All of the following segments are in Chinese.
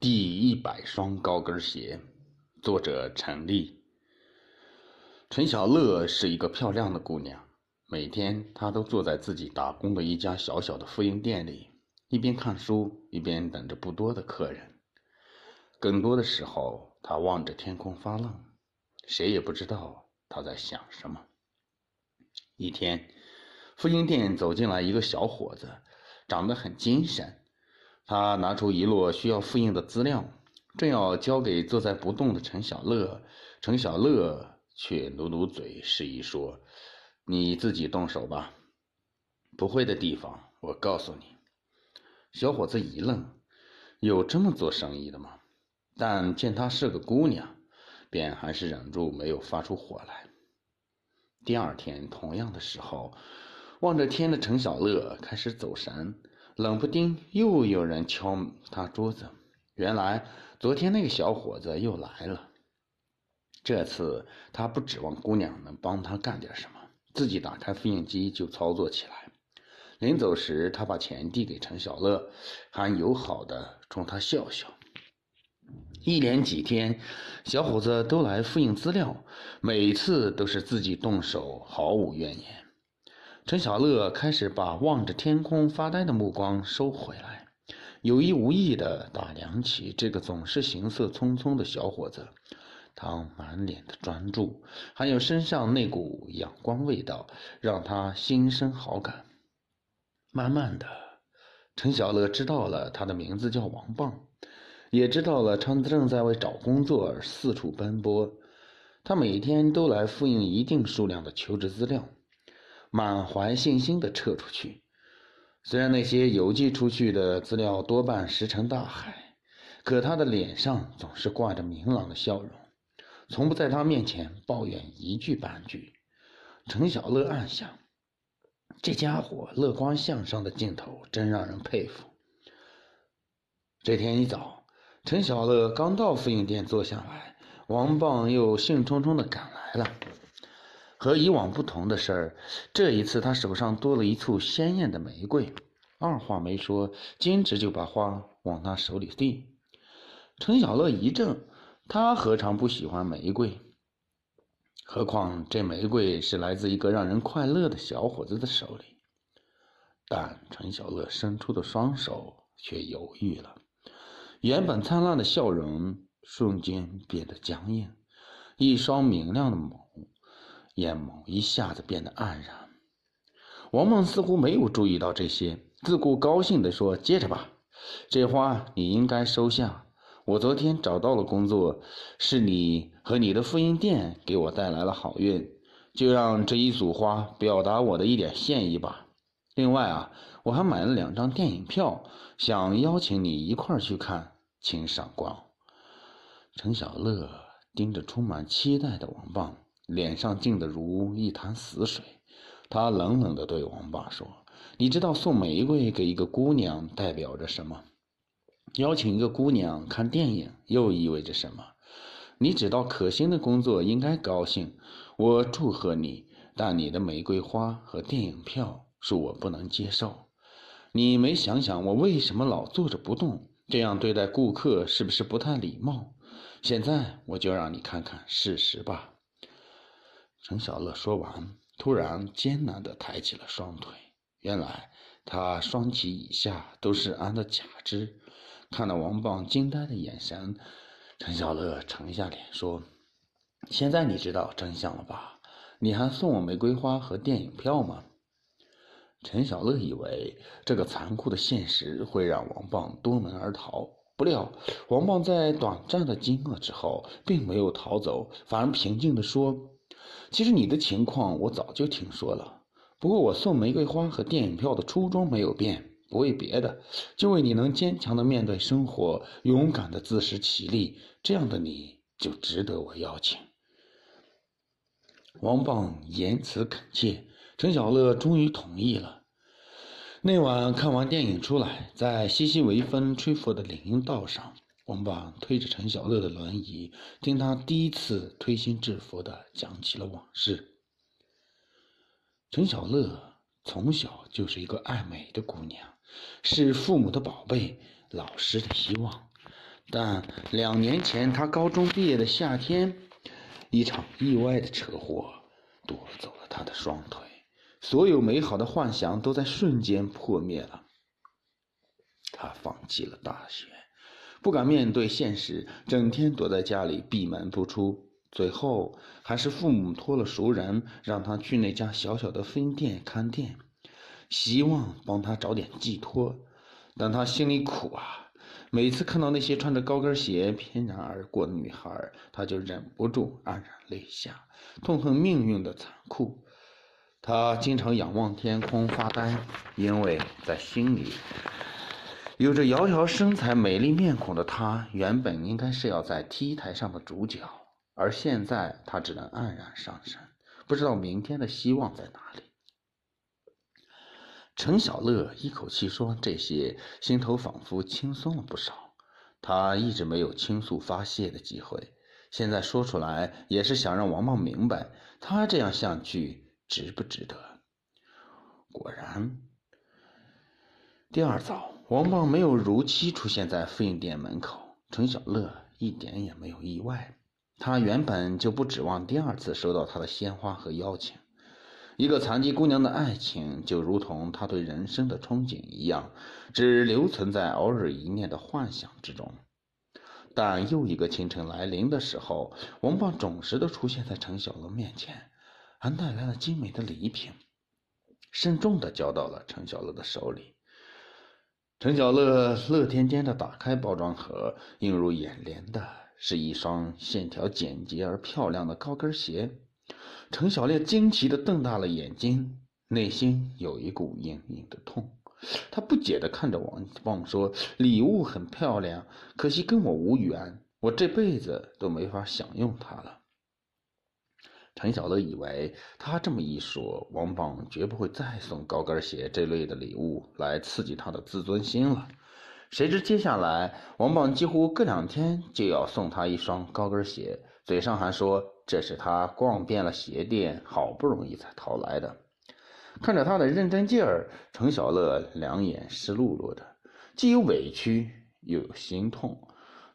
第一百双高跟鞋，作者陈丽。陈小乐是一个漂亮的姑娘，每天她都坐在自己打工的一家小小的复印店里，一边看书，一边等着不多的客人。更多的时候，她望着天空发愣，谁也不知道她在想什么。一天，复印店走进来一个小伙子，长得很精神。他拿出一摞需要复印的资料，正要交给坐在不动的陈小乐，陈小乐却努努嘴，示意说：“你自己动手吧，不会的地方我告诉你。”小伙子一愣，有这么做生意的吗？但见她是个姑娘，便还是忍住没有发出火来。第二天同样的时候，望着天的陈小乐开始走神。冷不丁又有人敲他桌子，原来昨天那个小伙子又来了。这次他不指望姑娘能帮他干点什么，自己打开复印机就操作起来。临走时，他把钱递给陈小乐，还友好的冲他笑笑。一连几天，小伙子都来复印资料，每次都是自己动手，毫无怨言。陈小乐开始把望着天空发呆的目光收回来，有意无意地打量起这个总是行色匆匆的小伙子。他满脸的专注，还有身上那股阳光味道，让他心生好感。慢慢的，陈小乐知道了他的名字叫王棒，也知道了他正在为找工作而四处奔波。他每天都来复印一定数量的求职资料。满怀信心的撤出去，虽然那些邮寄出去的资料多半石沉大海，可他的脸上总是挂着明朗的笑容，从不在他面前抱怨一句半句。陈小乐暗想：这家伙乐观向上的劲头真让人佩服。这天一早，陈小乐刚到复印店坐下来，王棒又兴冲冲地赶来了。和以往不同的是，这一次他手上多了一簇鲜艳的玫瑰，二话没说，径直就把花往他手里递。陈小乐一怔，他何尝不喜欢玫瑰？何况这玫瑰是来自一个让人快乐的小伙子的手里。但陈小乐伸出的双手却犹豫了，原本灿烂的笑容瞬间变得僵硬，一双明亮的眸。眼眸一下子变得黯然，王梦似乎没有注意到这些，自顾高兴地说：“接着吧，这花你应该收下。我昨天找到了工作，是你和你的复印店给我带来了好运，就让这一束花表达我的一点歉意吧。另外啊，我还买了两张电影票，想邀请你一块儿去看，请赏光。”陈小乐盯着充满期待的王棒。脸上静得如一潭死水，他冷冷地对王爸说：“你知道送玫瑰给一个姑娘代表着什么？邀请一个姑娘看电影又意味着什么？你知道可心的工作应该高兴，我祝贺你。但你的玫瑰花和电影票是我不能接受。你没想想我为什么老坐着不动？这样对待顾客是不是不太礼貌？现在我就让你看看事实吧。”陈小乐说完，突然艰难地抬起了双腿。原来他双膝以下都是安的假肢。看到王棒惊呆的眼神，陈小乐沉下脸说：“现在你知道真相了吧？你还送我玫瑰花和电影票吗？”陈小乐以为这个残酷的现实会让王棒夺门而逃，不料王棒在短暂的惊愕之后，并没有逃走，反而平静地说。其实你的情况我早就听说了，不过我送玫瑰花和电影票的初衷没有变，不为别的，就为你能坚强的面对生活，勇敢的自食其力，这样的你就值得我邀请。王棒言辞恳切，陈小乐终于同意了。那晚看完电影出来，在习习微风吹拂的林荫道上。王棒推着陈小乐的轮椅，听他第一次推心置腹的讲起了往事。陈小乐从小就是一个爱美的姑娘，是父母的宝贝，老师的希望。但两年前他高中毕业的夏天，一场意外的车祸夺走了他的双腿，所有美好的幻想都在瞬间破灭了。他放弃了大学，不敢面对现实，整天躲在家里闭门不出。最后，还是父母托了熟人，让他去那家小小的分店看店，希望帮他找点寄托。但他心里苦啊，每次看到那些穿着高跟鞋翩然而过的女孩，他就忍不住黯然泪下，痛恨命运的残酷。他经常仰望天空发呆，因为在心里，有着窈窕身材、美丽面孔的她，原本应该是要在 T 台上的主角。而现在，她只能黯然上神，不知道明天的希望在哪里。陈小乐一口气说这些，心头仿佛轻松了不少。他一直没有倾诉发泄的机会，现在说出来，也是想让王茂明白，他这样下去值不值得。果然，第二早，王棒没有如期出现在复印店门口，陈小乐一点也没有意外。他原本就不指望第二次收到他的鲜花和邀请。一个残疾姑娘的爱情，就如同他对人生的憧憬一样，只留存在偶尔一念的幻想之中。但又一个清晨来临的时候，王棒准时的出现在陈小乐面前，还带来了精美的礼品，慎重的交到了陈小乐的手里。陈小乐乐天天的打开包装盒，映入眼帘的。是一双线条简洁而漂亮的高跟鞋。陈小烈惊奇的瞪大了眼睛，内心有一股隐隐的痛。他不解的看着王旺说：“礼物很漂亮，可惜跟我无缘，我这辈子都没法享用它了。”陈小乐以为他这么一说，王邦绝不会再送高跟鞋这类的礼物来刺激他的自尊心了。谁知接下来，王棒几乎隔两天就要送他一双高跟鞋，嘴上还说这是他逛遍了鞋店，好不容易才淘来的。看着他的认真劲儿，程小乐两眼湿漉漉的，既有委屈又有心痛。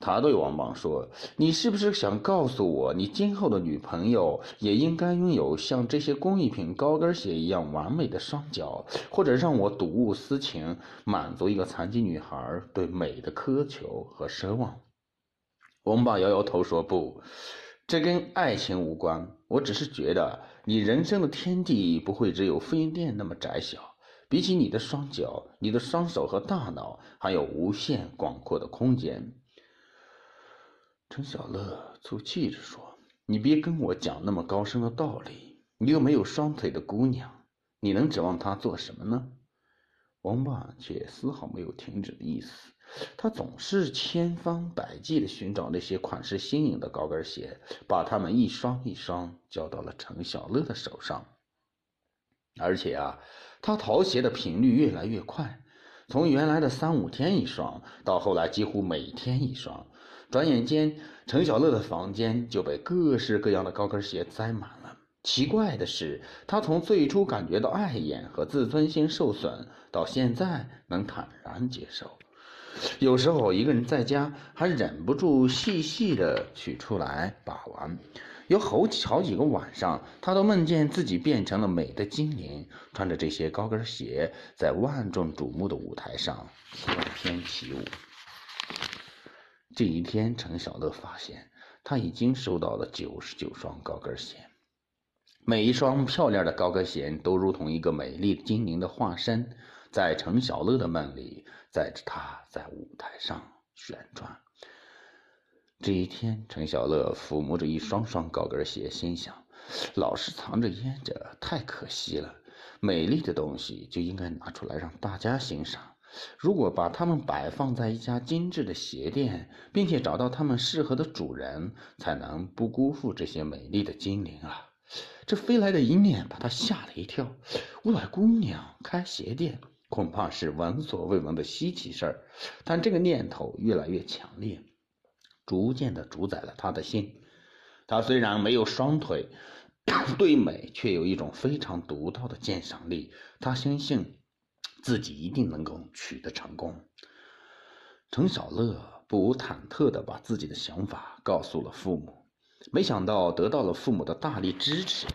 他对王莽说：“你是不是想告诉我，你今后的女朋友也应该拥有像这些工艺品高跟鞋一样完美的双脚，或者让我睹物思情，满足一个残疾女孩对美的苛求和奢望？”王莽摇摇头说：“不，这跟爱情无关。我只是觉得，你人生的天地不会只有复印店那么窄小。比起你的双脚，你的双手和大脑还有无限广阔的空间。”陈小乐粗气着说：“你别跟我讲那么高深的道理，你又没有双腿的姑娘，你能指望她做什么呢？”王八却丝毫没有停止的意思，他总是千方百计地寻找那些款式新颖的高跟鞋，把它们一双一双交到了陈小乐的手上。而且啊，他淘鞋的频率越来越快，从原来的三五天一双，到后来几乎每天一双。转眼间，陈小乐的房间就被各式各样的高跟鞋塞满了。奇怪的是，他从最初感觉到碍眼和自尊心受损，到现在能坦然接受。有时候一个人在家，还忍不住细细的取出来把玩。有好几好几个晚上，他都梦见自己变成了美的精灵，穿着这些高跟鞋，在万众瞩目的舞台上翩翩起舞。这一天，陈小乐发现他已经收到了九十九双高跟鞋，每一双漂亮的高跟鞋都如同一个美丽精灵的化身，在陈小乐的梦里载着他在舞台上旋转。这一天，陈小乐抚摸着一双双高跟鞋，心想：老是藏着掖着，太可惜了。美丽的东西就应该拿出来让大家欣赏。如果把它们摆放在一家精致的鞋店，并且找到它们适合的主人，才能不辜负这些美丽的精灵啊！这飞来的一念把他吓了一跳。五百姑娘开鞋店，恐怕是闻所未闻的稀奇事儿。但这个念头越来越强烈，逐渐的主宰了他的心。他虽然没有双腿，对美却有一种非常独到的鉴赏力。他相信。自己一定能够取得成功。程小乐不无忐忑地把自己的想法告诉了父母，没想到得到了父母的大力支持。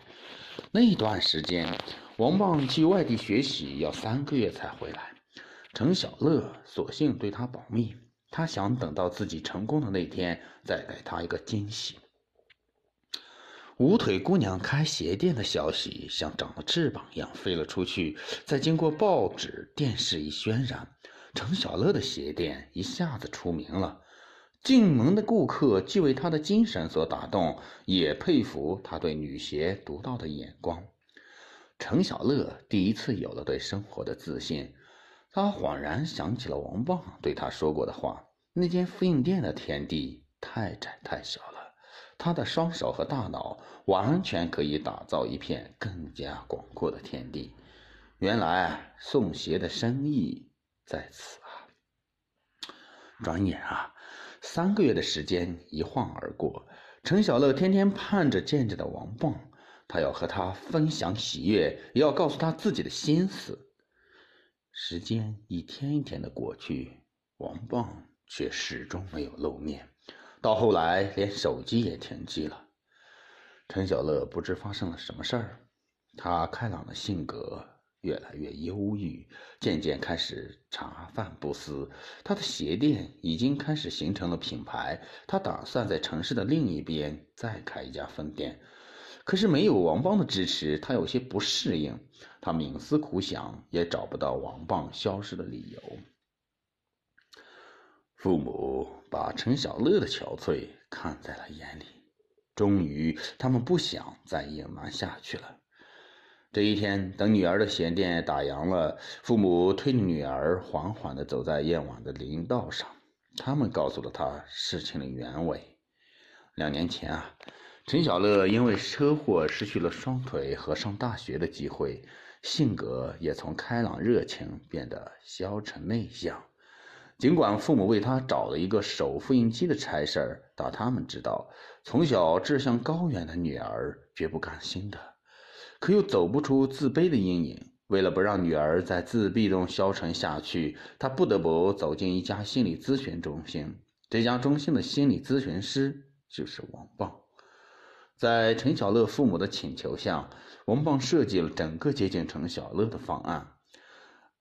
那段时间，王棒去外地学习要三个月才回来，程小乐索性对他保密，他想等到自己成功的那天再给他一个惊喜。五腿姑娘开鞋店的消息像长了翅膀一样飞了出去，再经过报纸、电视一渲染，程小乐的鞋店一下子出名了。进门的顾客既为他的精神所打动，也佩服他对女鞋独到的眼光。程小乐第一次有了对生活的自信，他恍然想起了王棒对他说过的话：“那间复印店的天地太窄太小了。”他的双手和大脑完全可以打造一片更加广阔的天地。原来送鞋的生意在此啊！转眼啊，三个月的时间一晃而过，陈小乐天天盼着见着的王棒，他要和他分享喜悦，也要告诉他自己的心思。时间一天一天的过去，王棒却始终没有露面。到后来，连手机也停机了。陈小乐不知发生了什么事儿，他开朗的性格越来越忧郁，渐渐开始茶饭不思。他的鞋店已经开始形成了品牌，他打算在城市的另一边再开一家分店。可是没有王邦的支持，他有些不适应。他冥思苦想，也找不到王邦消失的理由。父母把陈小乐的憔悴看在了眼里，终于，他们不想再隐瞒下去了。这一天，等女儿的鞋店打烊了，父母推着女儿缓缓地走在夜晚的林道上。他们告诉了她事情的原委：两年前啊，陈小乐因为车祸失去了双腿和上大学的机会，性格也从开朗热情变得消沉内向。尽管父母为他找了一个手复印机的差事儿，但他们知道，从小志向高远的女儿绝不甘心的，可又走不出自卑的阴影。为了不让女儿在自闭中消沉下去，他不得不走进一家心理咨询中心。这家中心的心理咨询师就是王棒。在陈小乐父母的请求下，王棒设计了整个接近陈小乐的方案。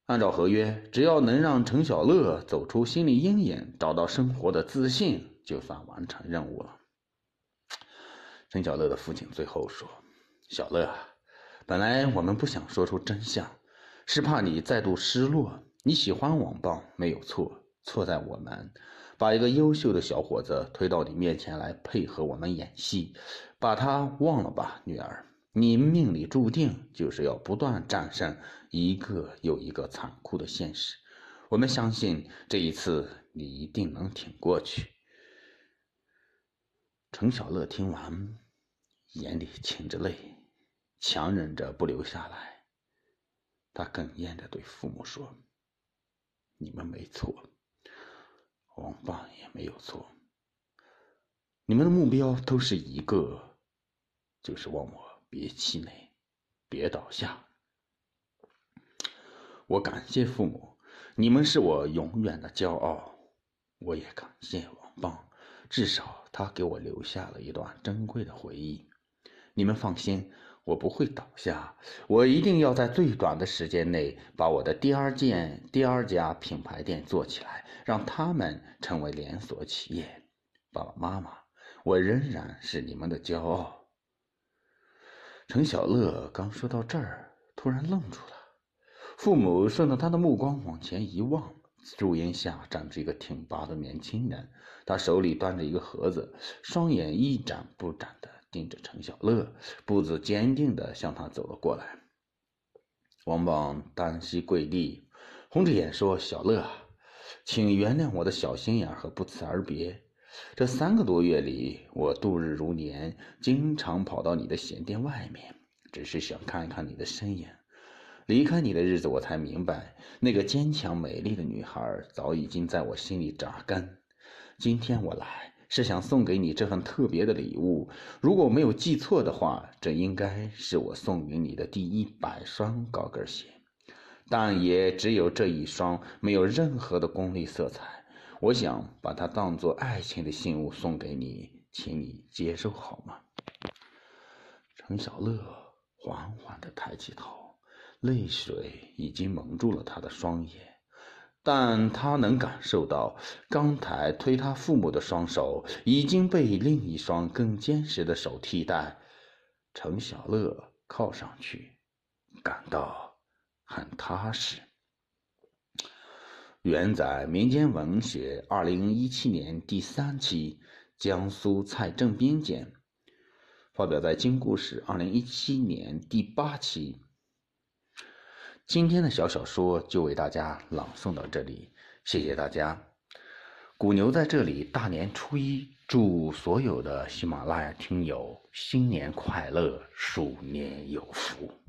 按照合约，只要能让陈小乐走出心理阴影，找到生活的自信，就算完成任务了。陈小乐的父亲最后说：“小乐，本来我们不想说出真相，是怕你再度失落。你喜欢网暴没有错，错在我们把一个优秀的小伙子推到你面前来配合我们演戏，把他忘了吧，女儿。”你命里注定就是要不断战胜一个又一个残酷的现实。我们相信这一次你一定能挺过去。程小乐听完，眼里噙着泪，强忍着不流下来。他哽咽着对父母说：“你们没错，王爸也没有错。你们的目标都是一个，就是望我。”别气馁，别倒下。我感谢父母，你们是我永远的骄傲。我也感谢王棒，至少他给我留下了一段珍贵的回忆。你们放心，我不会倒下，我一定要在最短的时间内把我的第二件、第二家品牌店做起来，让他们成为连锁企业。爸爸妈妈，我仍然是你们的骄傲。程小乐刚说到这儿，突然愣住了。父母顺着他的目光往前一望，树荫下站着一个挺拔的年轻人，他手里端着一个盒子，双眼一眨不眨的盯着程小乐，步子坚定地向他走了过来。王莽单膝跪地，红着眼说：“小乐，请原谅我的小心眼和不辞而别。”这三个多月里，我度日如年，经常跑到你的鞋店外面，只是想看看你的身影。离开你的日子，我才明白，那个坚强美丽的女孩早已经在我心里扎根。今天我来，是想送给你这份特别的礼物。如果没有记错的话，这应该是我送给你的第一百双高跟鞋，但也只有这一双，没有任何的功利色彩。我想把它当做爱情的信物送给你，请你接受好吗？陈小乐缓缓地抬起头，泪水已经蒙住了他的双眼，但他能感受到刚才推他父母的双手已经被另一双更坚实的手替代。程小乐靠上去，感到很踏实。原载民间文学二零一七年第三期，江苏蔡正编简，发表在《金故事》二零一七年第八期。今天的小小说就为大家朗诵到这里，谢谢大家。古牛在这里大年初一祝所有的喜马拉雅听友新年快乐，鼠年有福。